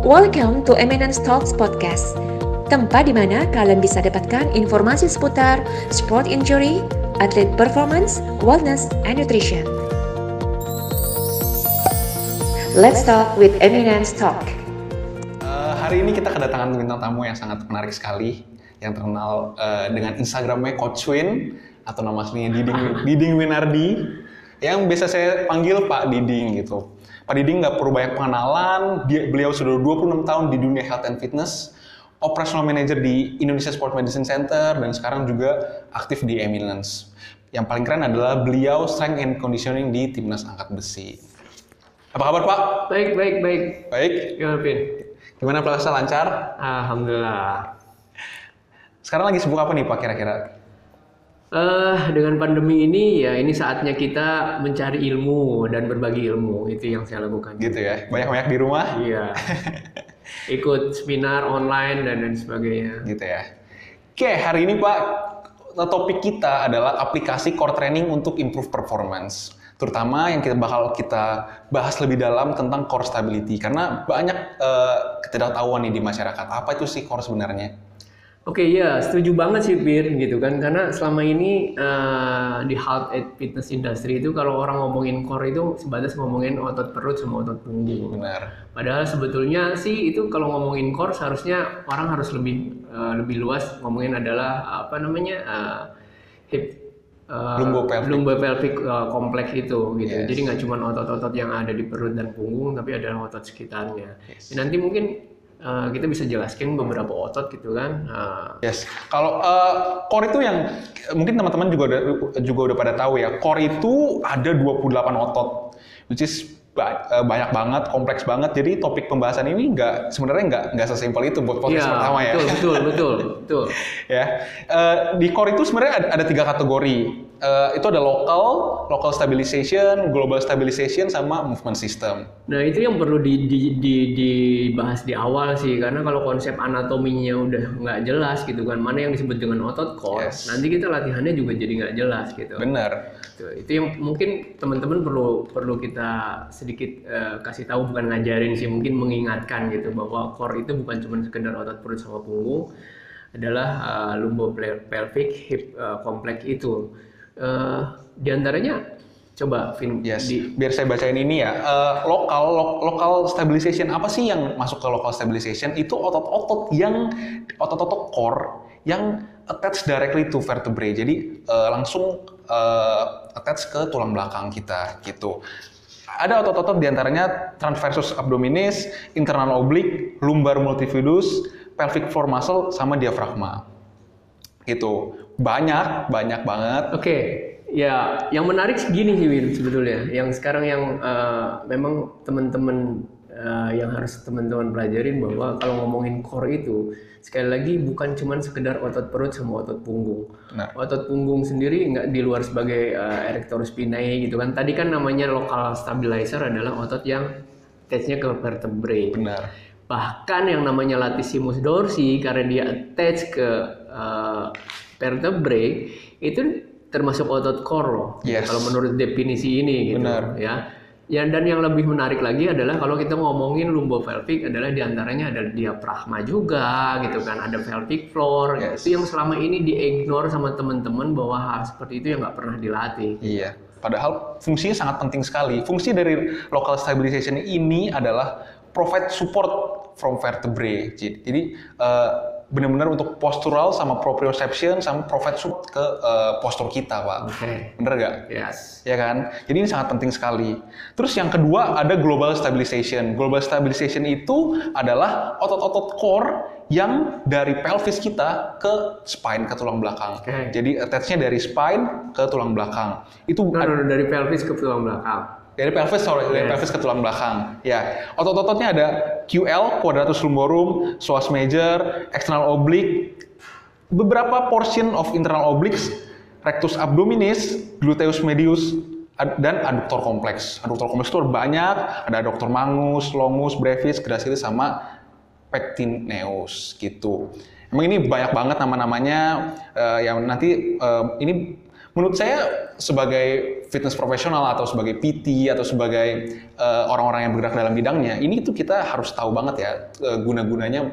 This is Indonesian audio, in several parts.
Welcome to Eminence Talks Podcast, tempat di mana kalian bisa dapatkan informasi seputar sport injury, atlet performance, wellness, and nutrition. Let's talk with Eminence Talk. Uh, hari ini kita kedatangan bintang tamu yang sangat menarik sekali, yang terkenal uh, dengan Instagramnya Coach Win atau nama aslinya Diding, Diding Winardi, yang biasa saya panggil Pak Diding gitu. Pak Diding nggak perlu banyak pengenalan, dia, beliau sudah 26 tahun di dunia health and fitness, operational manager di Indonesia Sport Medicine Center, dan sekarang juga aktif di Eminence. Yang paling keren adalah beliau strength and conditioning di timnas angkat besi. Apa kabar Pak? Baik, baik, baik. Baik. Gimana, Pin? Gimana puasa lancar? Alhamdulillah. Sekarang lagi sibuk apa nih Pak kira-kira? Uh, dengan pandemi ini ya ini saatnya kita mencari ilmu dan berbagi ilmu itu yang saya lakukan. Gitu ya, banyak-banyak di rumah. Iya. Ikut seminar online dan lain sebagainya. Gitu ya. Oke, hari ini Pak topik kita adalah aplikasi core training untuk improve performance. Terutama yang kita bakal kita bahas lebih dalam tentang core stability karena banyak uh, ketidaktahuan nih di masyarakat. Apa itu sih core sebenarnya? Oke okay, ya setuju banget sih Bir gitu kan karena selama ini uh, di health and fitness industry itu kalau orang ngomongin core itu sebatas ngomongin otot perut sama otot punggung. Benar. Padahal sebetulnya sih itu kalau ngomongin core seharusnya orang harus lebih uh, lebih luas ngomongin adalah apa namanya uh, hip uh, lumbo pelvic uh, kompleks itu gitu. Yes. Jadi nggak cuma otot-otot yang ada di perut dan punggung tapi adalah otot sekitarnya. Yes. Nanti mungkin Uh, kita bisa jelaskan beberapa otot gitu kan. Uh. Yes. Kalau uh, core itu yang mungkin teman-teman juga udah juga udah pada tahu ya. Core itu ada 28 otot, which is banyak banget, kompleks banget. Jadi topik pembahasan ini nggak sebenarnya nggak nggak sesimpel itu buat podcast ya, pertama ya. Betul, betul, betul, betul. ya. Uh, di core itu sebenarnya ada, ada tiga kategori uh, itu ada lokal, local stabilization, global stabilization, sama movement system. Nah itu yang perlu di, di, di, dibahas di awal sih, karena kalau konsep anatominya udah nggak jelas gitu kan, mana yang disebut dengan otot core, yes. nanti kita latihannya juga jadi nggak jelas gitu. Benar. Itu, itu yang mungkin teman-teman perlu perlu kita sedikit uh, kasih tahu bukan ngajarin sih, mungkin mengingatkan gitu bahwa core itu bukan cuma sekedar otot perut sama punggung, adalah uh, lumbo pelvic hip uh, kompleks itu uh, di antaranya coba Vin yes. di biar saya bacain ini ya uh, lokal lo, lokal stabilization apa sih yang masuk ke local stabilization itu otot-otot yang otot-otot core yang attach directly to vertebrae jadi uh, langsung uh, attach ke tulang belakang kita gitu ada otot-otot di antaranya transversus abdominis, internal oblique, lumbar multifidus, pelvic floor muscle, sama diafragma. Gitu banyak banyak banget oke okay. ya yang menarik gini sih Win sebetulnya yang sekarang yang uh, memang teman-teman uh, yang harus teman-teman pelajarin bahwa kalau ngomongin core itu sekali lagi bukan cuma sekedar otot perut sama otot punggung. Nah. Otot punggung sendiri nggak di luar sebagai uh, erector spinae gitu kan. Tadi kan namanya local stabilizer adalah otot yang attach-nya ke vertebrae. Benar. Bahkan yang namanya latissimus dorsi karena dia attach ke uh, vertebrae itu termasuk otot core loh. Yes. Kalau menurut definisi ini gitu Benar. ya. Ya, dan yang lebih menarik lagi adalah kalau kita ngomongin lumbopelvic adalah di antaranya ada diafragma juga gitu kan, ada pelvic floor. Yes. Itu yang selama ini diignore sama teman-teman bahwa hal seperti itu yang nggak pernah dilatih. Iya. Padahal fungsinya sangat penting sekali. Fungsi dari local stabilization ini adalah provide support from vertebrae. Jadi uh, benar-benar untuk postural sama proprioception sama support ke uh, postur kita, Pak. Okay. Bener gak? Yes. Ya kan? Jadi ini sangat penting sekali. Terus yang kedua ada global stabilization. Global stabilization itu adalah otot-otot core yang dari pelvis kita ke spine, ke tulang belakang. Okay. Jadi attach-nya dari spine ke tulang belakang. Itu no, no, no, dari pelvis ke tulang belakang dari pelvis sorry yes. dari pelvis ke tulang belakang. Ya otot-ototnya ada QL quadratus lumborum psoas major external oblique. Beberapa portion of internal obliques rectus abdominis gluteus medius dan aduktor kompleks aduktor kompleks itu banyak. Ada aduktor mangus longus brevis gracilis sama pectineus gitu. Emang ini banyak banget nama-namanya uh, yang nanti uh, ini menurut saya sebagai fitness profesional atau sebagai PT atau sebagai eh, orang-orang yang bergerak dalam bidangnya, ini tuh kita harus tahu banget ya eh, guna-gunanya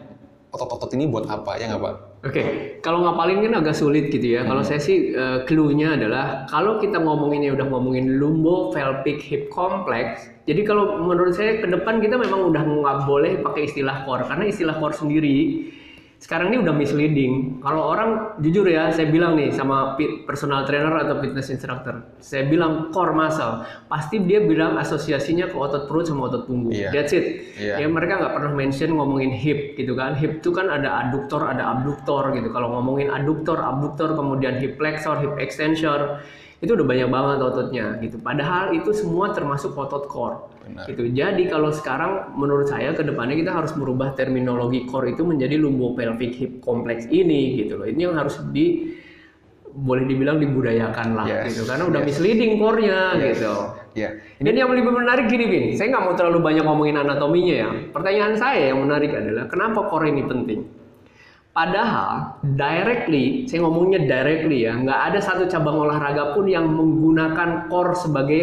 otot-otot ini buat apa ya nggak pak? Oke, kalau ngapalin kan agak sulit gitu ya. Kalau saya sih eh, clue-nya adalah kalau kita ngomongin ya udah ngomongin lumbo pelvic hip complex. Jadi kalau menurut saya ke depan kita memang udah nggak boleh pakai istilah core karena istilah core sendiri sekarang ini udah misleading. Kalau orang jujur ya, saya bilang nih sama personal trainer atau fitness instructor, saya bilang core muscle, pasti dia bilang asosiasinya ke otot perut sama otot punggung. Iya. That's it. Iya. Ya mereka nggak pernah mention ngomongin hip gitu kan. Hip itu kan ada aduktor, ada abduktor gitu. Kalau ngomongin aduktor, abduktor, kemudian hip flexor, hip extensor, itu udah banyak banget ototnya gitu. Padahal itu semua termasuk otot core. Benar. Gitu. Jadi kalau sekarang menurut saya ke depannya kita harus merubah terminologi core itu menjadi lumbopelvic hip complex ini gitu loh. Ini yang harus di boleh dibilang dibudayakan lah Yes. gitu karena udah Yes. misleading core-nya Yes. gitu. Ya, Ini yang lebih menarik gini, Bin. Saya nggak mau terlalu banyak ngomongin anatominya ya. Pertanyaan saya yang menarik adalah kenapa core ini penting? Padahal directly, saya ngomongnya directly ya, nggak ada satu cabang olahraga pun yang menggunakan core sebagai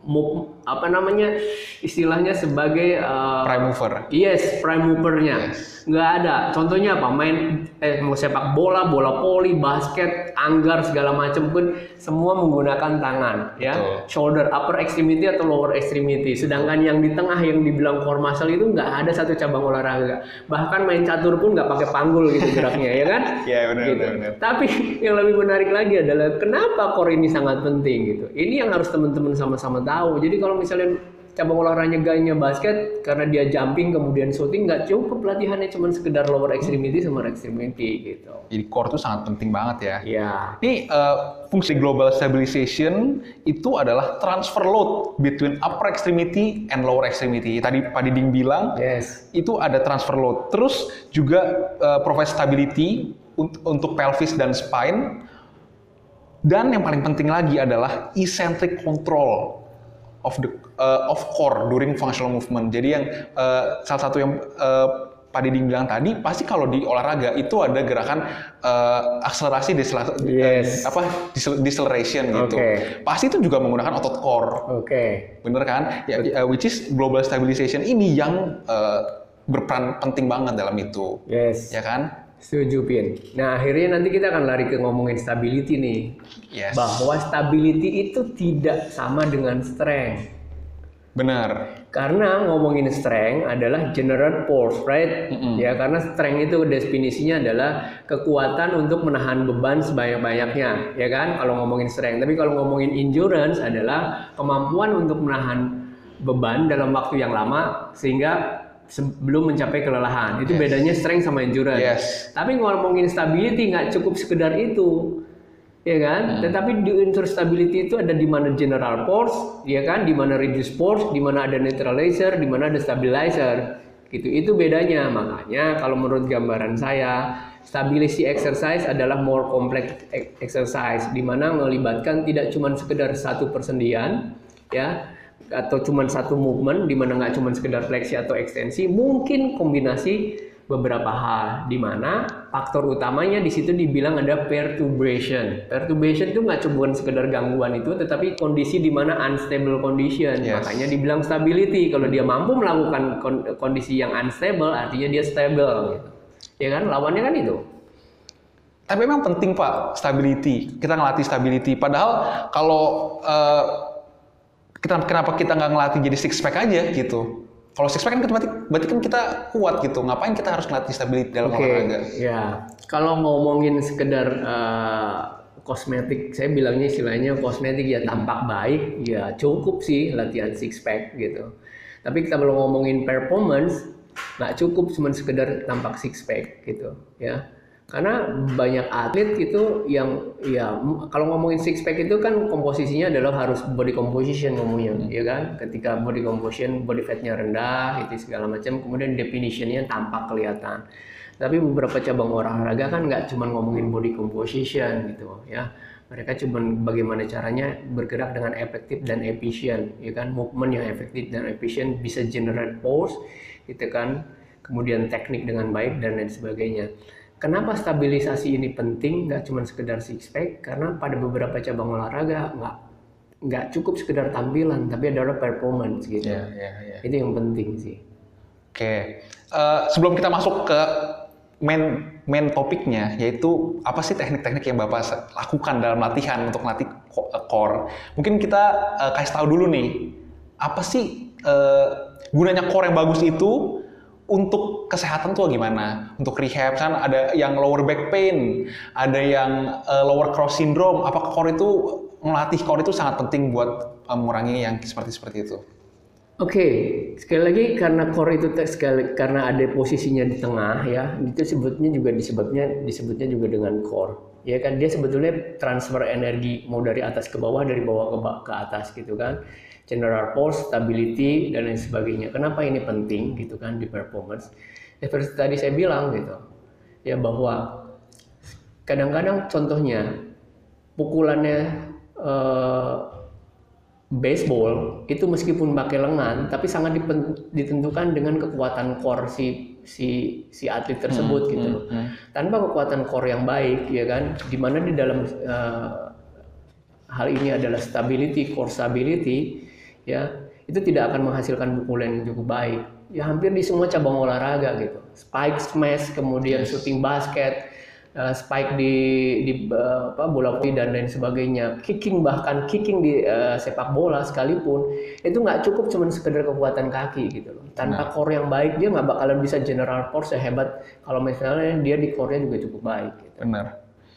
mo- apa namanya istilahnya sebagai eh, prime mover. Yes, prime movernya. Nggak ada. Contohnya apa? Main eh mau sepak bola, bola voli, basket, anggar segala macam pun semua menggunakan tangan, ya. Betul. Shoulder, upper extremity atau lower extremity. Sedangkan yang di tengah yang dibilang core muscle itu nggak ada satu cabang olahraga. Bahkan main catur pun nggak pakai panggul gitu geraknya, ya kan? Iya, benar, Gitu. benar, benar. Tapi yang lebih menarik lagi adalah kenapa core ini sangat penting gitu. Ini yang harus teman-teman sama-sama tahu. Jadi kalau misalnya cabang olahraganya basket karena dia jumping kemudian shooting nggak cukup latihannya cuma sekedar lower extremity sama extremity gitu. Jadi core itu sangat penting banget ya. Ya. Ini eh, fungsi global stabilization itu adalah transfer load between upper extremity and lower extremity. Tadi Pak Diding bilang Yes. itu ada transfer load. Terus juga eh, provide stability unt- untuk pelvis dan spine. Dan yang paling penting lagi adalah eccentric control of the uh, of core during functional movement. Jadi yang uh, salah satu yang uh, Pak Diding bilang tadi, pasti kalau di olahraga itu ada gerakan uh, akselerasi Yes. apa decel- deceleration gitu. Pasti itu juga menggunakan otot core. Oke. Bener kan? Ya, uh, which is global stabilization ini yang uh, berperan penting banget dalam itu. Yes. Ya kan? Setuju, Pin. Nah, akhirnya nanti kita akan lari ke ngomongin stability nih. Yes. Bahwa stability itu tidak sama dengan strength. Benar. Karena ngomongin strength adalah general force, right? Ya, karena strength itu definisinya adalah kekuatan untuk menahan beban sebanyak-banyaknya, ya kan? Kalau ngomongin strength. Tapi kalau ngomongin endurance adalah kemampuan untuk menahan beban dalam waktu yang lama sehingga sebelum mencapai kelelahan. Itu Yes. bedanya strength sama endurance. Yes. Tapi ngomongin stability nggak cukup sekedar itu ya kan? Tetapi di unsur stability itu ada di mana general force, ya kan? Di mana reduce force, di mana ada neutralizer, di mana ada stabilizer. Gitu. Itu bedanya. Makanya kalau menurut gambaran saya, stability exercise adalah more complex e- exercise di mana melibatkan tidak cuma sekedar satu persendian, ya atau cuma satu movement di mana nggak cuma sekedar fleksi atau ekstensi, mungkin kombinasi beberapa hal di mana faktor utamanya di situ dibilang ada perturbation. Perturbation itu nggak cuma sekedar gangguan itu, tetapi kondisi di mana unstable condition. Yes. Makanya dibilang stability. Kalau dia mampu melakukan kon- kondisi yang unstable, artinya dia stable. Gitu. Ya kan, lawannya kan itu. Tapi memang penting Pak, stability. Kita ngelatih stability. Padahal kalau eh, kita kenapa kita nggak ngelatih jadi six pack aja gitu? Kalau six pack kan berarti, berarti kan kita kuat gitu. Ngapain kita harus ngelatih stability dalam Oke, olahraga? ya. Kalau ngomongin sekedar eh, kosmetik, saya bilangnya istilahnya kosmetik ya tampak baik, ya cukup sih latihan six pack gitu. Tapi kita kalau ngomongin performance, nggak cukup cuma sekedar tampak six pack gitu, ya. Karena banyak atlet gitu yang ya kalau ngomongin six pack itu kan komposisinya adalah harus body composition ngomongnya, ya kan? Ketika body composition, body fatnya rendah, itu segala macam, kemudian definitionnya tampak kelihatan. Tapi beberapa cabang olahraga kan nggak cuma ngomongin body composition gitu ya. Mereka cuma bagaimana caranya bergerak dengan efektif dan efisien, ya kan? Movement yang efektif dan efisien bisa generate force, gitu kan? Kemudian teknik dengan baik dan lain sebagainya. Kenapa stabilisasi ini penting? Nggak cuma sekedar six pack, karena pada beberapa cabang olahraga nggak nggak cukup sekedar tampilan, tapi adalah performance gitu. Iya, iya, iya. Itu yang penting sih. Oke, Eh, sebelum kita masuk ke main main topiknya, yaitu apa sih teknik-teknik yang bapak lakukan dalam latihan untuk latih eh, core? Mungkin kita eh, kasih tahu dulu nih, apa sih eh, gunanya core yang bagus itu untuk kesehatan tuh gimana? Untuk rehab kan ada yang lower back pain, ada yang eh, lower cross syndrome. Apakah core itu melatih core itu sangat penting buat eh, mengurangi yang seperti seperti itu? Oke, sekali lagi karena core itu sekali karena ada posisinya di tengah ya, itu sebutnya juga disebutnya disebutnya juga dengan core. Ya kan dia sebetulnya transfer energi mau dari atas ke bawah, dari bawah ke ba- ke atas gitu kan. General force, stability dan lain sebagainya. Kenapa ini penting gitu kan di performance? Ya, seperti tadi saya bilang gitu. Ya bahwa kadang-kadang contohnya pukulannya eh, baseball itu meskipun pakai lengan tapi sangat ditentukan dengan kekuatan core si si si atlet tersebut gitu loh. Tanpa kekuatan core yang baik ya kan di mana di dalam eh, hal ini adalah stability core stability ya itu tidak akan menghasilkan pukulan yang cukup baik. Ya hampir di semua cabang olahraga gitu. Spike smash kemudian shooting basket uh, spike di di uh, apa bola voli dan lain sebagainya kicking bahkan kicking di uh, sepak bola sekalipun itu nggak cukup cuman sekedar kekuatan kaki gitu loh tanpa core yang baik dia nggak bakalan bisa general force sehebat kalau misalnya dia di core-nya juga cukup baik gitu. Benar.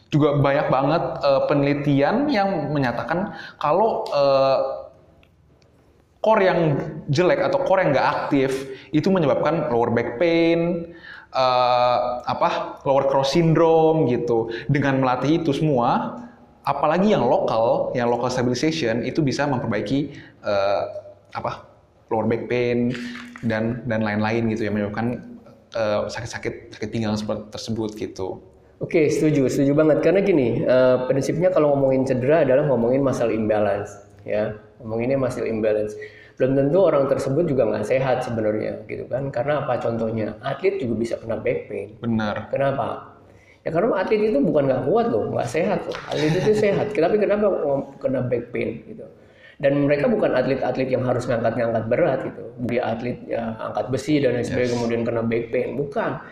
Juga banyak banget eh, penelitian yang menyatakan kalau eh, core yang jelek atau core yang nggak aktif itu menyebabkan lower back pain, eh, apa lower cross syndrome gitu. Dengan melatih itu semua, apalagi yang lokal, yang local stabilization itu bisa memperbaiki eh, apa lower back pain dan dan lain-lain gitu yang menyebabkan eh, sakit-sakit sakit pinggang seperti tersebut gitu. Oke, setuju, setuju banget. Karena gini, eh, prinsipnya kalau ngomongin cedera adalah ngomongin muscle imbalance, ya. Ngomonginnya muscle imbalance. Belum tentu orang tersebut juga nggak sehat sebenarnya, gitu kan? Karena apa? Contohnya, atlet juga bisa kena back pain. Benar. Kenapa? Ya karena atlet itu bukan nggak kuat loh, nggak sehat loh. Atlet itu sehat, tapi kenapa kena back pain gitu? Dan mereka bukan atlet-atlet yang harus ngangkat-ngangkat berat gitu. Dia atlet ya, angkat besi dan lain sebagainya kemudian kena back pain. Bukan.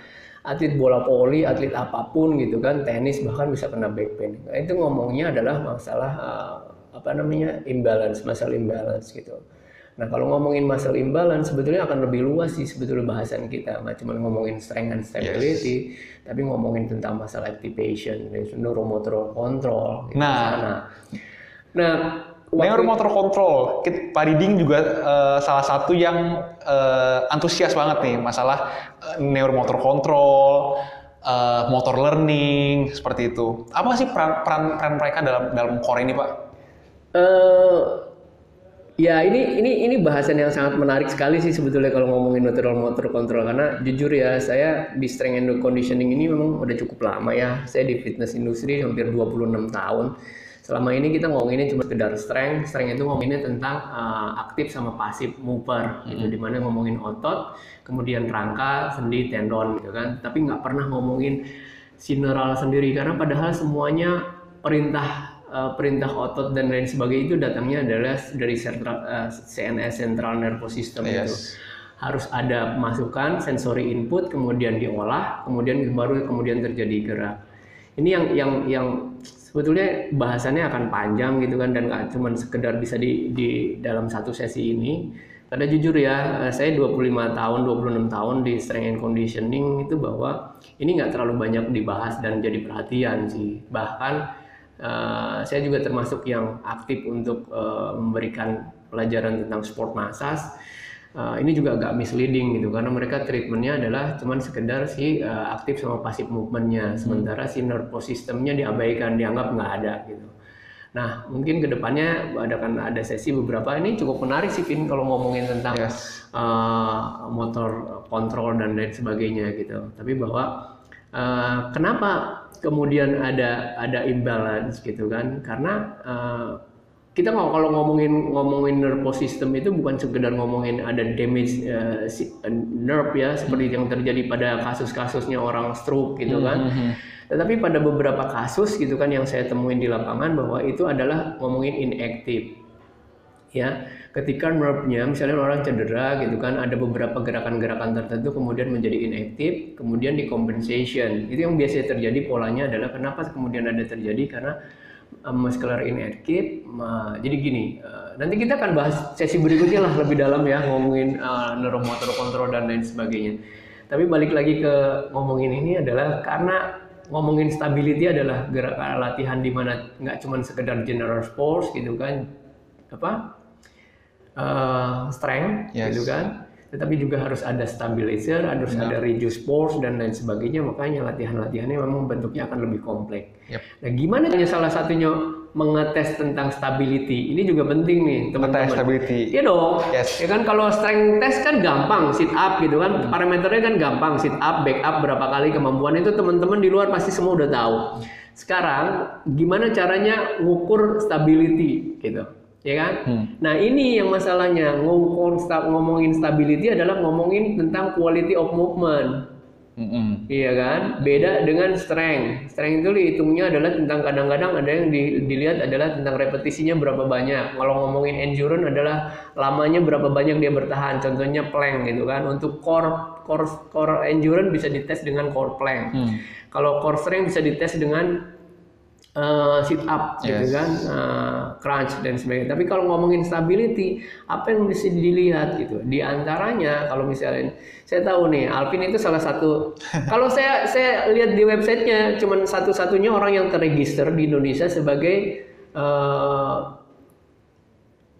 Atlet bola voli, atlet apa pun gitu kan, tenis bahkan bisa kena back pain. Nah, itu ngomongnya adalah masalah uh, apa namanya imbalance, muscle imbalance gitu. Nah kalau ngomongin muscle imbalance sebetulnya akan lebih luas sih sebetulnya bahasan kita, nggak cuma ngomongin strength and stability, tapi ngomongin tentang masalah activation, neuromotor control. Gitu, Nah. sana. nah waktu- Neuromotor control, Pak Diding juga eh, salah satu yang eh, antusias banget nih masalah eh, neuromotor control, eh, motor learning seperti itu. Apa sih peran peran, peran mereka dalam dalam core ini, Pak? Eh, ya ini ini ini bahasan yang sangat menarik sekali sih sebetulnya kalau ngomongin natural motor control. Karena jujur ya saya di strength and conditioning ini memang udah cukup lama ya. Saya di fitness industri hampir 26 tahun. Selama ini kita ngomonginnya cuma sekedar strength, strength itu ngomonginnya tentang eh, aktif sama pasif mover gitu, di mana ngomongin otot, kemudian rangka, sendi, tendon gitu kan, tapi nggak pernah ngomongin sineral sendiri. Karena padahal semuanya perintah eh, perintah otot dan lain sebagainya itu datangnya adalah dari sentral, eh, CNS Central Nervous System itu. Yes. harus ada masukan sensory input kemudian diolah kemudian baru kemudian terjadi gerak. Ini yang yang yang sebetulnya bahasannya akan panjang gitu kan dan nggak cuma sekedar bisa di di dalam satu sesi ini. Karena jujur ya eh, saya 25 tahun 26 tahun di strength and conditioning itu bahwa ini nggak terlalu banyak dibahas dan jadi perhatian sih. Bahkan eh, saya juga termasuk yang aktif untuk eh, memberikan pelajaran tentang sport massage Uh, ini juga agak misleading gitu karena mereka treatmentnya adalah cuman sekedar si uh, aktif sama pasif movementnya sementara si nervous systemnya diabaikan dianggap nggak ada gitu. Nah mungkin ke depannya ada kan ada sesi beberapa ini cukup menarik sih Vin kalau ngomongin tentang Yes. uh, motor kontrol dan lain sebagainya gitu. Tapi bahwa uh, kenapa kemudian ada ada imbalance gitu kan? Karena uh, kita nggak kalau ngomongin ngomongin nervous system itu bukan sekedar ngomongin ada damage uh, si- uh, nerve ya seperti yang terjadi pada kasus-kasusnya orang stroke gitu kan. Tetapi pada beberapa kasus gitu kan yang saya temuin di lapangan bahwa itu adalah ngomongin inactive. Ya, ketika nerve-nya misalnya orang cedera gitu kan ada beberapa gerakan-gerakan tertentu kemudian menjadi inactive, kemudian di compensation. Itu yang biasanya terjadi polanya adalah kenapa kemudian ada terjadi karena uh, muscular inactive. ma- jadi gini, uh, nanti kita akan bahas sesi berikutnya lah lebih dalam ya ngomongin uh, neuromotor control dan lain sebagainya. Tapi balik lagi ke ngomongin ini adalah karena ngomongin stability adalah gerakan latihan di mana nggak cuma sekedar general force gitu kan apa uh, strength Yes. gitu kan tetapi juga harus ada stabilizer, harus ada reduce force dan lain sebagainya. Makanya latihan-latihannya memang bentuknya akan lebih kompleks. Yep. Nah, gimana caranya salah satunya mengetes tentang stability? Ini juga penting nih, teman-teman. Stability. Iya dong. Yes. Ya kan kalau strength test kan gampang, sit up gitu kan. Parameternya kan gampang, sit up, back up berapa kali kemampuan itu teman-teman di luar pasti semua udah tahu. Sekarang gimana caranya ngukur stability gitu. Ya kan? Nah, ini yang masalahnya ngomong ngomongin stability adalah ngomongin tentang quality of movement. Mm-mm. Iya kan? Beda dengan strength. Strength itu dihitungnya adalah tentang kadang-kadang ada yang di- dilihat adalah tentang repetisinya berapa banyak. Kalau ngomongin endurance adalah lamanya berapa banyak dia bertahan. Contohnya plank gitu kan. Untuk core core core endurance bisa dites dengan core plank. Hmm. Kalau core strength bisa dites dengan uh, sit up gitu Yes. kan, uh, crunch dan sebagainya. Tapi kalau ngomongin stability, apa yang bisa dilihat gitu? Di antaranya kalau misalnya saya tahu nih, Alvin itu salah satu. kalau saya saya lihat di websitenya, cuman satu-satunya orang yang terregister di Indonesia sebagai uh,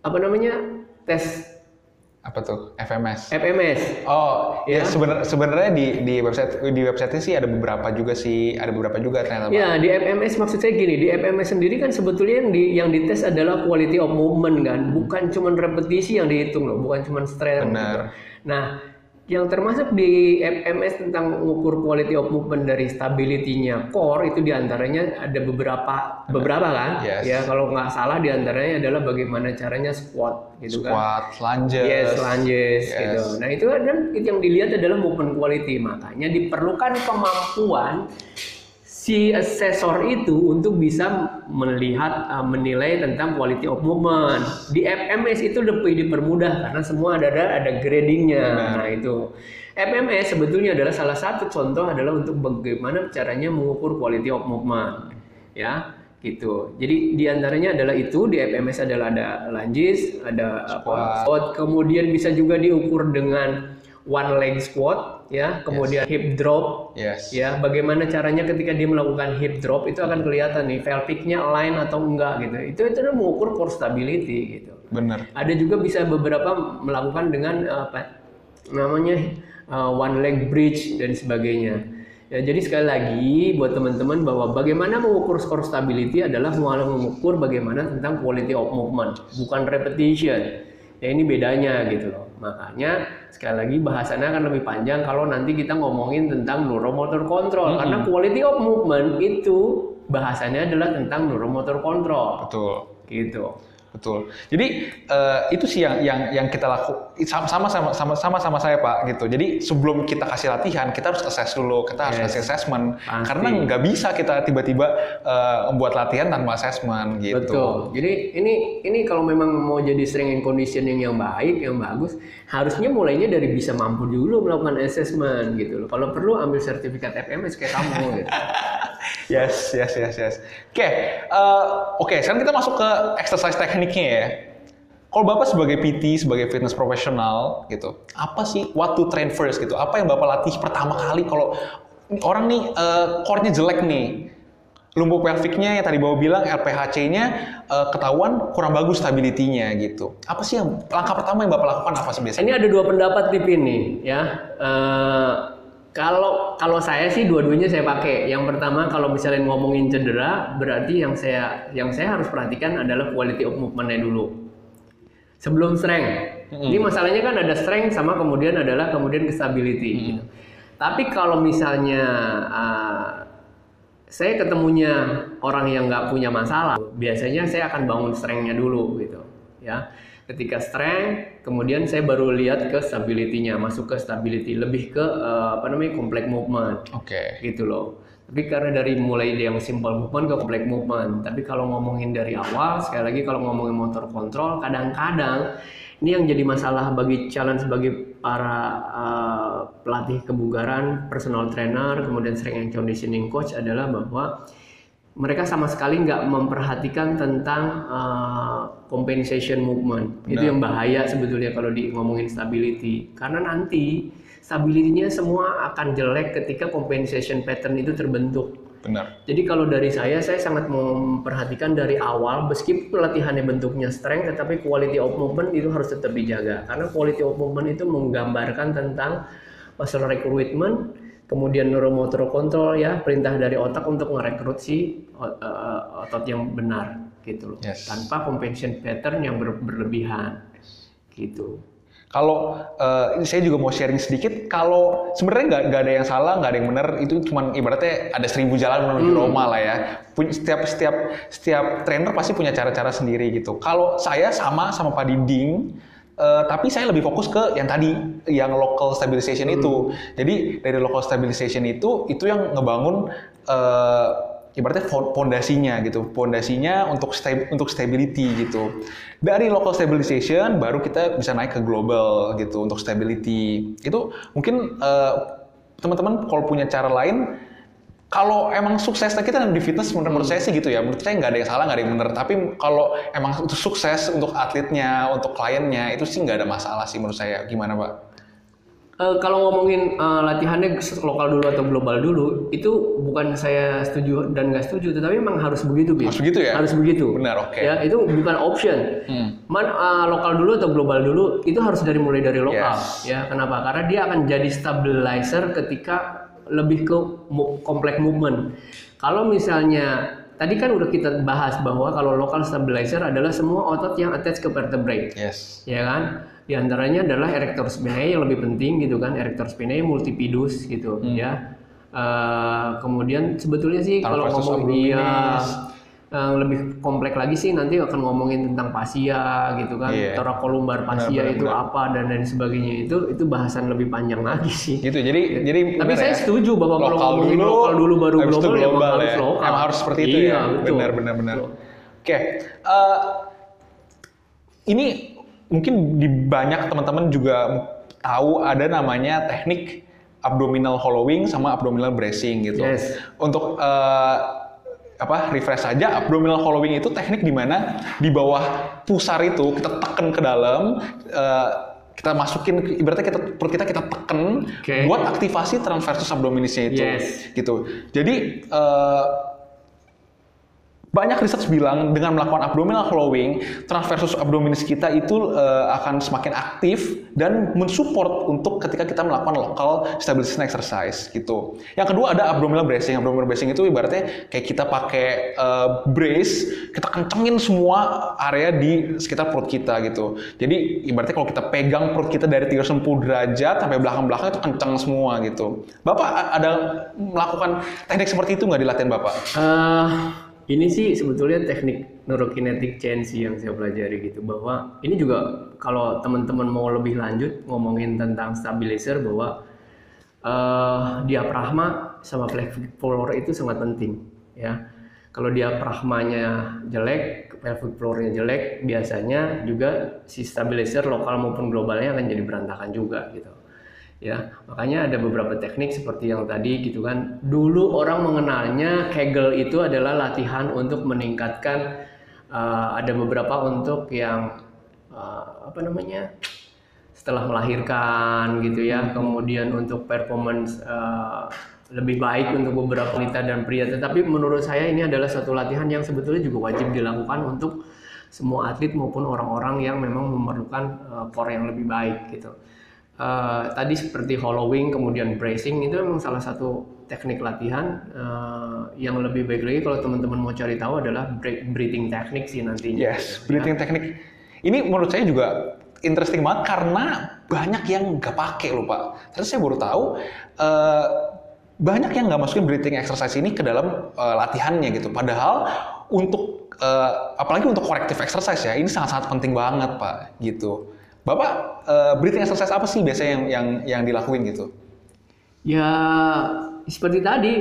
apa namanya tes Apa tuh? FMS. FMS. Oh, ya Ya. sebenarnya sebenarnya di di website di website sih ada beberapa juga sih, ada beberapa juga ternyata. Ya, di FMS maksud saya gini, di FMS sendiri kan sebetulnya yang di yang dites adalah quality of movement kan, bukan cuman repetisi yang dihitung loh, bukan cuman strength. Benar. gitu. Nah, yang termasuk di FMS tentang mengukur quality of movement dari stability-nya core itu di antaranya ada beberapa beberapa kan? Yes. Ya, kalau nggak salah di antaranya adalah bagaimana caranya squat gitu kan. Squat, lunges. Yes, lunges Yes. gitu. Nah itu dan itu yang dilihat adalah movement quality. Makanya diperlukan kemampuan si assessor itu untuk bisa melihat uh, menilai tentang quality of movement. Di FMS itu lebih dipermudah karena semua ada ada, ada gradingnya. Nah itu FMS sebetulnya adalah salah satu contoh adalah untuk bagaimana caranya mengukur quality of movement. Ya gitu. Jadi di antaranya adalah itu di FMS adalah ada lunges, ada Squat. squat, kemudian bisa juga diukur dengan one leg squat, ya, kemudian hip drop, Yes. ya, bagaimana caranya ketika dia melakukan hip drop itu akan kelihatan nih pelvicnya align atau enggak gitu. Itu itu adalah mengukur core stability gitu. Bener. Ada juga bisa beberapa melakukan dengan apa namanya eh, one leg bridge dan sebagainya. Ya, jadi sekali lagi buat teman-teman bahwa bagaimana mengukur skor stability adalah mengukur bagaimana tentang quality of movement, bukan repetition. Ya ini bedanya gitu loh. Makanya sekali lagi bahasannya akan lebih panjang kalau nanti kita ngomongin tentang neuromotor control karena quality of movement itu bahasanya adalah tentang neuromotor control Betul. gitu. Betul. Jadi eh, itu sih yang yang yang kita laku sama sama sama sama sama sama saya Pak gitu. Jadi sebelum kita kasih latihan kita harus assess dulu, kita harus Yes. kasih assessment Pasti. karena nggak bisa kita tiba-tiba eh, membuat latihan tanpa assessment gitu. Betul. Jadi ini ini kalau memang mau jadi strength and conditioning yang baik, yang bagus, harusnya mulainya dari bisa mampu dulu melakukan assessment gitu loh. Kalau perlu ambil sertifikat FMS kayak kamu gitu. Yes, yes, yes, yes. Oke, eh, oke. Sekarang kita masuk ke exercise tekniknya ya. Kalau bapak sebagai PT, sebagai fitness profesional gitu, apa sih what to train first gitu? Apa yang bapak latih pertama kali kalau orang nih eh, core-nya jelek nih, lumpuh pelviknya yang tadi bapak bilang LPHC-nya eh, ketahuan kurang bagus stability-nya gitu. Apa sih yang langkah pertama yang bapak lakukan apa sih biasanya? Ini ada dua pendapat tip ini ya. Eh, kalau kalau saya sih dua-duanya saya pakai. Yang pertama kalau misalnya ngomongin cedera, berarti yang saya yang saya harus perhatikan adalah quality of movement-nya dulu. Sebelum strength. Ini masalahnya kan ada strength sama kemudian adalah kemudian ke stability. gitu. Tapi kalau misalnya ah, saya ketemunya orang yang nggak punya masalah, biasanya saya akan bangun strength-nya dulu gitu, ya. Ketika strength, kemudian saya baru lihat ke stability-nya, masuk ke stability, lebih ke eh, apa namanya complex movement, Oke. gitu loh. Tapi karena dari mulai yang simple movement ke complex movement. Tapi kalau ngomongin dari awal, sekali lagi kalau ngomongin motor kontrol, kadang-kadang ini yang jadi masalah bagi challenge bagi para uh, pelatih kebugaran, personal trainer, kemudian strength and conditioning coach adalah bahwa mereka sama sekali nggak memperhatikan tentang uh, compensation movement. Itu Benar. yang bahaya sebetulnya kalau di ngomongin stability. Karena nanti stability-nya semua akan jelek ketika compensation pattern itu terbentuk. Benar. Jadi kalau dari saya, saya sangat memperhatikan dari awal, meskipun latihannya bentuknya strength, tetapi quality of movement itu harus tetap dijaga. Karena quality of movement itu menggambarkan tentang muscle recruitment, kemudian neuromotor control ya, perintah dari otak untuk merekrut si o- eh, otot yang benar gitu loh. Yes. Tanpa compensation pattern yang ber- berlebihan gitu. Kalau ini saya juga mau sharing sedikit, kalau sebenarnya nggak ada yang salah, nggak ada yang benar, itu cuman ibaratnya ada seribu jalan menuju Roma lah ya. Setiap setiap setiap trainer pasti punya cara-cara sendiri gitu. Kalau saya sama sama Pak Dinding, eh, tapi saya lebih fokus ke yang tadi, yang local stabilization itu. Jadi dari local stabilization itu, itu yang ngebangun eh, ibaratnya fo- fondasinya gitu, fondasinya untuk sta- untuk stability gitu. Dari local stabilization baru kita bisa naik ke global gitu untuk stability. Itu mungkin eh, teman-teman kalau punya cara lain kalau emang sukses, nah kita di fitness menurut, menurut saya sih gitu ya, menurut saya nggak ada yang salah, nggak ada yang benar. Tapi kalau emang itu sukses untuk atletnya, untuk kliennya, itu sih nggak ada masalah sih menurut saya. Gimana Pak? Eh, kalau ngomongin eh, latihannya lokal dulu atau global dulu, itu bukan saya setuju dan nggak setuju, tetapi memang harus begitu, Bin. Harus begitu ya? Harus begitu. Benar, oke. Ya, itu bukan option. Hmm. Man eh, lokal dulu atau global dulu itu harus dari mulai dari lokal. Yes. Ya, kenapa? Karena dia akan jadi stabilizer ketika lebih ke kompleks movement. Kalau misalnya tadi kan udah kita bahas bahwa kalau local stabilizer adalah semua otot yang attach ke vertebrae. Yes. ya kan? Di antaranya adalah erector spinae yang lebih penting gitu kan erector spinae multipidus gitu ya. Eh, kemudian sebetulnya sih kalau ngomong iya abdominis. eh, lebih kompleks lagi sih nanti akan ngomongin tentang fascia gitu kan Iya. thoracolumbar fascia Benar, itu benar. apa dan lain sebagainya itu itu bahasan lebih panjang lagi sih Gitu. Jadi jadi tapi saya ya? setuju bahwa kalau ngomongin dulu, lokal dulu baru itu global, ya global harus ya. lokal. Emang harus seperti itu Iya, ya. betul. Benar benar benar. Oke. eh, ini mungkin di banyak teman-teman juga tahu ada namanya teknik abdominal hollowing sama abdominal bracing gitu. Yes. Untuk eh, apa refresh saja abdominal hollowing itu teknik di mana di bawah pusar itu kita tekan ke dalam eh, kita masukin ibaratnya kita perut kita kita tekan Oke. buat aktivasi transversus abdominisnya itu Yes. gitu. Jadi eh, banyak riset bilang dengan melakukan abdominal hollowing, transversus abdominis kita itu eh, akan semakin aktif dan mensupport untuk ketika kita melakukan local stabilization exercise gitu. Yang kedua ada abdominal bracing. Abdominal bracing itu ibaratnya kayak kita pakai eh, brace, kita kencengin semua area di sekitar perut kita gitu. Jadi ibaratnya kalau kita pegang perut kita dari 360 derajat sampai belakang-belakang itu kenceng semua gitu. Bapak ada melakukan teknik seperti itu nggak di latihan Bapak? Eh, ini sih sebetulnya teknik neurokinetic change yang saya pelajari gitu bahwa ini juga kalau teman-teman mau lebih lanjut ngomongin tentang stabilizer bahwa eh diafragma sama pelvic floor itu sangat penting ya. Kalau diafragmanya jelek, pelvic floornya jelek, biasanya juga si stabilizer lokal maupun globalnya akan jadi berantakan juga gitu ya makanya ada beberapa teknik seperti yang tadi gitu kan. Dulu orang mengenalnya Kegel itu adalah latihan untuk meningkatkan uh, ada beberapa untuk yang uh, apa namanya setelah melahirkan gitu ya. Kemudian untuk performance uh, lebih baik untuk beberapa wanita dan pria. Tetapi menurut saya ini adalah satu latihan yang sebetulnya juga wajib dilakukan untuk semua atlet maupun orang-orang yang memang memerlukan uh, core yang lebih baik gitu Eh, tadi seperti hollowing kemudian bracing itu memang salah satu teknik latihan eh, yang lebih baik lagi kalau teman-teman mau cari tahu adalah breathing technique sih nantinya. Yes, gitu, breathing technique. Ini menurut saya juga interesting banget karena banyak yang nggak pakai loh Pak. Terus saya baru tahu eh, banyak yang nggak masukin breathing exercise ini ke dalam uh, latihannya gitu. Padahal untuk uh, apalagi untuk corrective exercise ya ini sangat-sangat penting banget pak gitu. Bapak uh, breathing exercise apa sih biasanya yang yang yang dilakuin gitu? Ya seperti tadi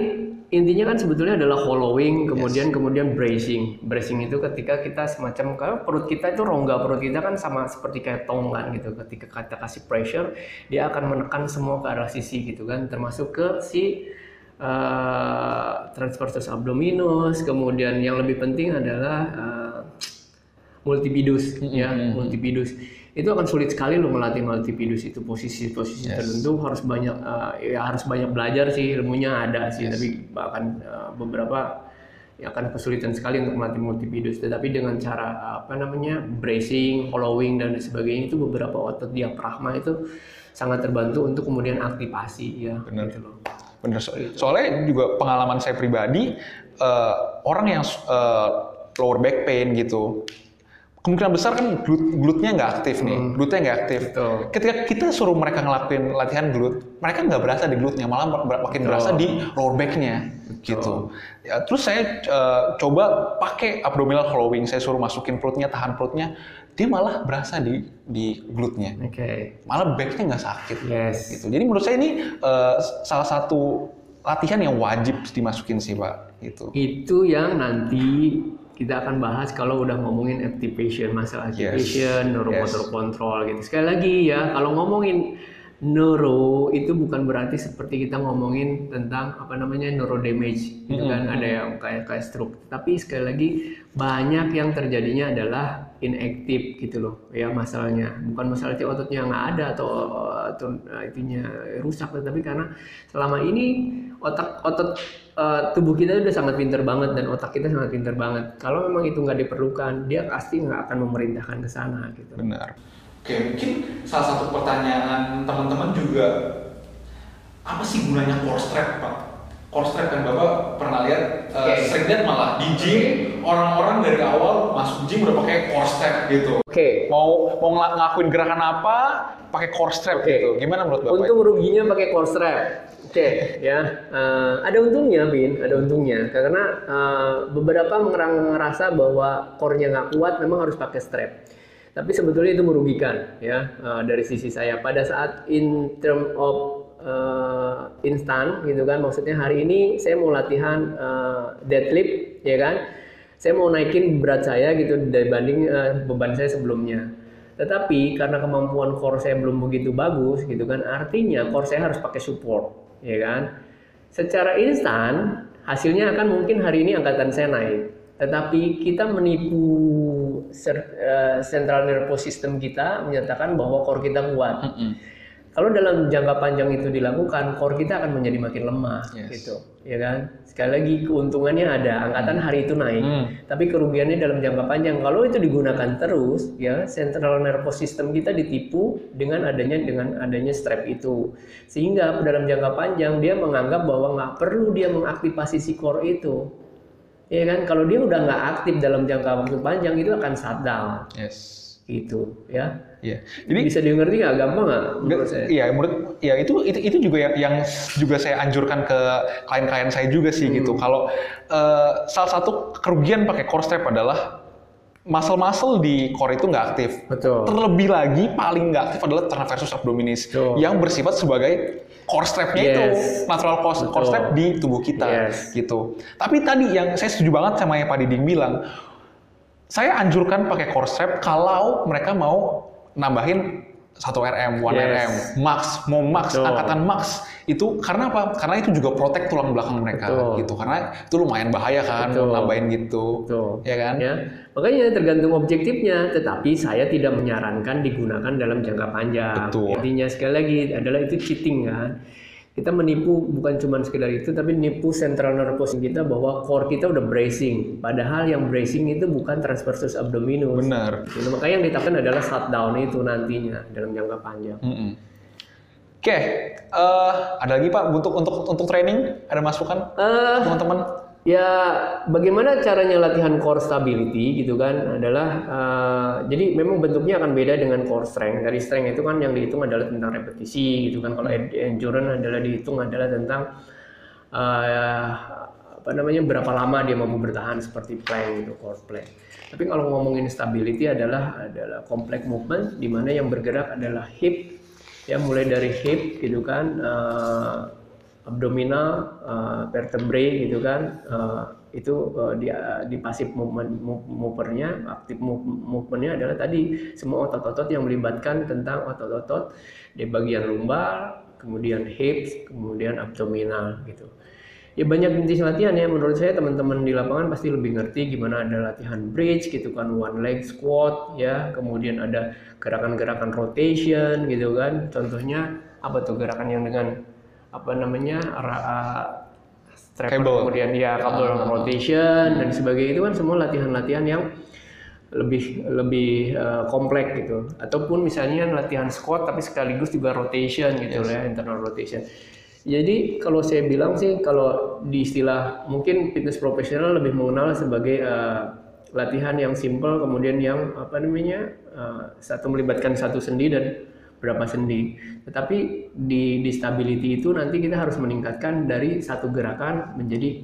intinya kan sebetulnya adalah hollowing kemudian kemudian bracing. Bracing itu ketika kita semacam kalau perut kita itu rongga perut kita kan sama seperti kayak tonggan gitu. Ketika kita kasih pressure dia akan menekan semua ke arah sisi gitu kan. Termasuk ke si uh, transversus abdominus kemudian yang lebih penting adalah uh, multipidus ya multipidus itu akan sulit sekali lo melatih multipidus itu posisi-posisi Yes. tertentu harus banyak uh, ya harus banyak belajar sih ilmunya ada sih tapi bahkan uh, beberapa ya akan kesulitan sekali untuk melatih multipidus tetapi dengan cara uh, apa namanya bracing, hollowing dan sebagainya itu beberapa otot diafragma itu sangat terbantu untuk kemudian aktivasi ya Benar. gitu loh. Bener. So- soalnya juga pengalaman saya pribadi, eh, orang yang eh, lower back pain gitu, kemungkinan besar kan glut glutnya nggak aktif nih, glutnya nggak aktif. Betul. Ketika kita suruh mereka ngelakuin latihan glut, mereka nggak berasa di glutnya, malah makin berasa di lower backnya gitu. Ya, terus saya eh, coba pakai abdominal hollowing, saya suruh masukin perutnya, tahan perutnya, dia malah berasa di di glutnya Oke. malah backnya nggak sakit Yes. gitu. Jadi menurut saya ini eh, salah satu latihan yang wajib dimasukin sih pak. Gitu. Itu yang nanti kita akan bahas kalau udah ngomongin activation, masalah Yes. activation, neuromotor Yes. control gitu. Sekali lagi ya, kalau ngomongin neuro itu bukan berarti seperti kita ngomongin tentang apa namanya neuro damage gitu kan ada yang kayak kayak stroke tapi sekali lagi banyak yang terjadinya adalah inactive gitu loh ya masalahnya bukan masalah ototnya nggak ada atau atau uh, itunya rusak tetapi karena selama ini otak otot uh, tubuh kita udah sangat pinter banget dan otak kita sangat pinter banget kalau memang itu nggak diperlukan dia pasti nggak akan memerintahkan ke sana gitu Benar. Oke, mungkin salah satu pertanyaan teman-teman juga apa sih gunanya core strap, Pak? Core strap kan Bapak pernah lihat eh, Oke. sering lihat malah di gym orang-orang dari awal masuk gym udah pakai core strap gitu. oke Mau mau ngel- ngelakuin gerakan apa pakai core strap Oke. gitu. Gimana menurut Bapak? Untung ruginya pakai core strap. Oke, ya. Eh, ada untungnya, Bin. Ada untungnya. Karena eh, beberapa ngerasa bahwa core-nya nggak kuat, memang harus pakai strap. Tapi sebetulnya itu merugikan, ya, eh, dari sisi saya. Pada saat in term of eh, instan, gitu kan. Maksudnya hari ini saya mau latihan eh, deadlift, ya kan. Saya mau naikin berat saya gitu dibanding eh, beban saya sebelumnya. Tetapi karena kemampuan core saya belum begitu bagus gitu kan, artinya core saya harus pakai support, ya kan? Secara instan hasilnya akan mungkin hari ini angkatan saya naik, tetapi kita menipu ser- eh, central nervous system kita menyatakan bahwa core kita kuat. Mm-mm. Kalau dalam jangka panjang itu dilakukan, core kita akan menjadi makin lemah, Yes. gitu, ya kan? Sekali lagi keuntungannya ada, angkatan hari itu naik, Hmm. tapi kerugiannya dalam jangka panjang. Kalau itu digunakan terus, ya central nervous system kita ditipu dengan adanya dengan adanya strap itu, sehingga dalam jangka panjang dia menganggap bahwa nggak perlu dia mengaktifasi si core itu, ya kan? Kalau dia udah nggak aktif dalam jangka waktu panjang itu akan shutdown, Yes. gitu, ya. Iya. Jadi Bisa dimengerti nggak gampang nggak? Iya, menurut ya itu itu itu juga yang, yang juga saya anjurkan ke klien-klien saya juga sih gitu. Hmm. Kalau eh, salah satu kerugian pakai core strap adalah muscle-muscle di core itu nggak aktif. Betul. Terlebih lagi paling nggak aktif adalah transversus abdominis Betul. yang bersifat sebagai core strapnya itu Yes. natural core, core strap di tubuh kita Yes. gitu. Tapi tadi yang saya setuju banget sama yang Pak Diding bilang, saya anjurkan pakai core strap kalau mereka mau nambahin 1 RM, 1 Yes. RM, max, mau max, Betul. angkatan max. Itu karena apa? Karena itu juga protect tulang belakang mereka Betul. gitu. Karena itu lumayan bahaya kan Betul. nambahin gitu. Betul. Ya kan? Ya, makanya tergantung objektifnya. Tetapi saya tidak menyarankan digunakan dalam jangka panjang. Betul. Intinya sekali lagi adalah itu cheating kan. Kita menipu bukan cuma sekedar itu, tapi nipu central nervous kita bahwa core kita udah bracing. Padahal yang bracing itu bukan transversus abdominus. Benar. Gitu. Makanya yang ditekan adalah shutdown itu nantinya dalam jangka panjang. Mm-mm. Oke, eh, ada lagi Pak untuk untuk untuk training ada masukan Eh, teman-teman? Ya, bagaimana caranya latihan core stability gitu kan adalah eh, jadi memang bentuknya akan beda dengan core strength. Dari strength itu kan yang dihitung adalah tentang repetisi gitu kan. Kalau ed- endurance adalah dihitung adalah tentang uh, apa namanya berapa lama dia mampu bertahan seperti plank gitu core plank. Tapi kalau ngomongin stability adalah adalah complex movement di mana yang bergerak adalah hip ya mulai dari hip gitu kan uh, abdominal uh, vertebrae gitu kan uh, itu uh, di di pasif movement movernya aktif movementnya adalah tadi semua otot-otot yang melibatkan tentang otot-otot di bagian lumbar kemudian hips kemudian abdominal gitu. Ya banyak jenis latihan ya. Menurut saya teman-teman di lapangan pasti lebih ngerti gimana ada latihan bridge gitu kan one leg squat ya. Kemudian ada gerakan-gerakan rotation gitu kan. Contohnya apa tuh gerakan yang dengan apa namanya strapper kemudian ya kabel uh, rotation dan sebagainya itu kan semua latihan-latihan yang lebih lebih uh, kompleks gitu. Ataupun misalnya latihan squat tapi sekaligus juga rotation gitu yes. ya internal rotation. Jadi kalau saya bilang sih kalau di istilah mungkin fitness profesional lebih mengenal sebagai uh, latihan yang simple kemudian yang apa namanya uh, satu melibatkan satu sendi dan berapa sendi. Tetapi di di stability itu nanti kita harus meningkatkan dari satu gerakan menjadi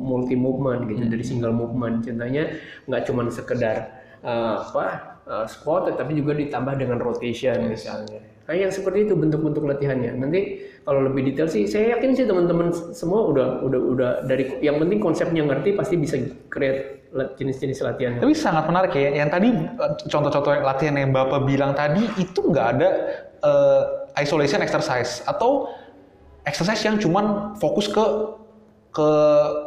multi movement gitu hmm. dari single movement. Contohnya nggak cuma sekedar uh, apa uh, squat tetapi juga ditambah dengan rotation misalnya. Kayak yang seperti itu bentuk-bentuk latihannya. Nanti kalau lebih detail sih, saya yakin sih teman-teman semua udah udah udah dari yang penting konsepnya ngerti pasti bisa create jenis-jenis latihan. Tapi sangat menarik ya. Yang tadi eh, contoh-contoh latihan yang bapak bilang tadi itu nggak ada uh, isolation exercise atau exercise yang cuman fokus ke ke,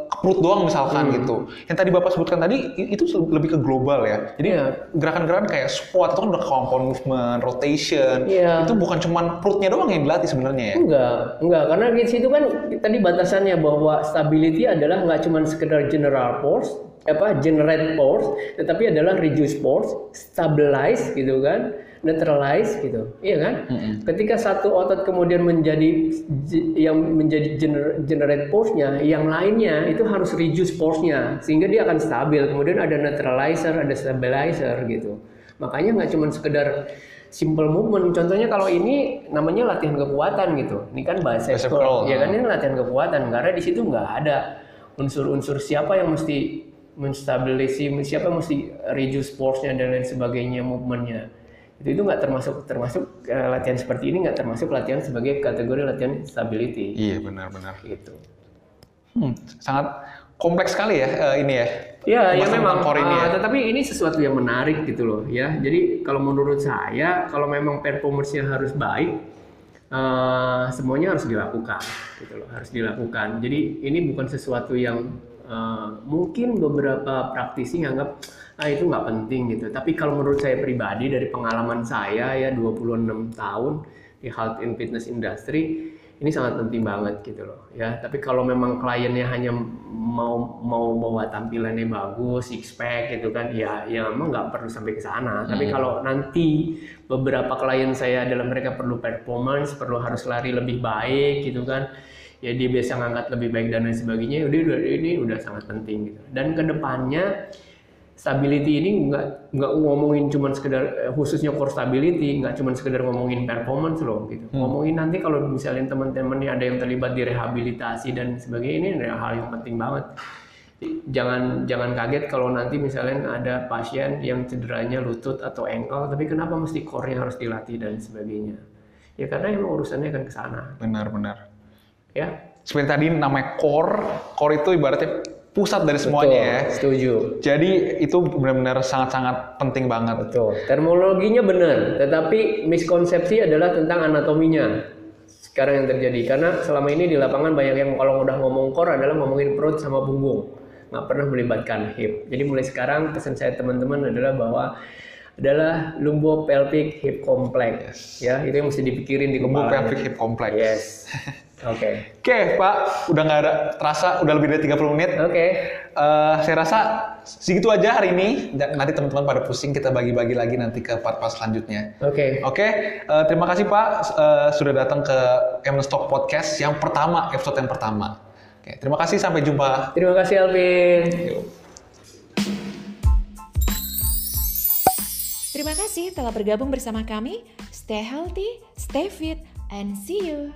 ke perut doang misalkan hmm. gitu. Yang tadi Bapak sebutkan tadi itu lebih ke global ya. Jadi yeah. gerakan-gerakan kayak squat itu kan udah compound movement, rotation. Yeah. Itu bukan cuma perutnya doang yang dilatih sebenarnya ya. Enggak, enggak karena di situ kan tadi batasannya bahwa stability adalah nggak cuma sekedar general force, apa generate force, tetapi adalah reduce force, stabilize gitu kan neutralize gitu, iya kan? Mm-hmm. Ketika satu otot kemudian menjadi yang menjadi gener, generate force-nya, yang lainnya itu harus reduce force-nya sehingga dia akan stabil. Kemudian ada neutralizer, ada stabilizer gitu. Makanya nggak cuma sekedar simple movement. Contohnya kalau ini namanya latihan kekuatan gitu. Ini kan bahasa ya kan ini latihan kekuatan karena di situ nggak ada unsur-unsur siapa yang mesti menstabilisi, siapa mesti reduce force-nya dan lain sebagainya movementnya itu itu nggak termasuk termasuk uh, latihan seperti ini nggak termasuk latihan sebagai kategori latihan stability. Iya benar-benar. Gitu. Hmm, sangat kompleks sekali ya uh, ini ya. Iya, ya memang. Ini ya. Uh, tetapi ini sesuatu yang menarik gitu loh ya. Jadi kalau menurut saya kalau memang performance-nya harus baik, uh, semuanya harus dilakukan gitu loh, harus dilakukan. Jadi ini bukan sesuatu yang uh, mungkin beberapa praktisi nganggap ah itu nggak penting gitu. Tapi kalau menurut saya pribadi dari pengalaman saya ya 26 tahun di health and fitness industry ini sangat penting banget gitu loh ya. Tapi kalau memang kliennya hanya mau mau bawa tampilannya bagus, six pack gitu kan, ya ya memang nggak perlu sampai ke sana. Hmm. Tapi kalau nanti beberapa klien saya dalam mereka perlu performance, perlu harus lari lebih baik gitu kan, ya dia biasa ngangkat lebih baik dan lain sebagainya, udah ini udah sangat penting gitu. Dan ke depannya stability ini nggak nggak ngomongin cuma sekedar eh, khususnya core stability nggak cuma sekedar ngomongin performance loh gitu. Hmm. ngomongin nanti kalau misalnya teman-teman ada yang terlibat di rehabilitasi dan sebagainya ini adalah hal yang penting banget. Jangan jangan kaget kalau nanti misalnya ada pasien yang cederanya lutut atau ankle tapi kenapa mesti core-nya harus dilatih dan sebagainya? Ya karena emang urusannya kan ke sana. Benar-benar ya seperti tadi namanya core core itu ibaratnya pusat dari semuanya Betul, ya. Setuju. Jadi itu benar-benar sangat-sangat penting banget. Betul. Terminologinya benar, tetapi miskonsepsi adalah tentang anatominya. Sekarang yang terjadi karena selama ini di lapangan banyak yang kalau udah ngomong core adalah ngomongin perut sama punggung, nggak pernah melibatkan hip. Jadi mulai sekarang pesan saya teman-teman adalah bahwa adalah lumbo pelvic hip complex. Ya, itu yang mesti dipikirin di lumbo pelvic hip complex. Yes. Oke. Okay. Oke, okay, Pak. Udah nggak ada terasa, udah lebih dari 30 menit. Oke. Okay. Uh, eh, saya rasa segitu aja hari ini. Nanti teman-teman pada pusing, kita bagi-bagi lagi nanti ke part-part selanjutnya. Oke. Okay. Oke. Okay. Uh, eh, terima kasih Pak uh, sudah datang ke Stock Podcast yang pertama, episode yang pertama. Oke. Okay. Terima kasih, sampai jumpa. Terima kasih Alvin. Terima kasih telah bergabung bersama kami. Stay healthy, stay fit, and see you.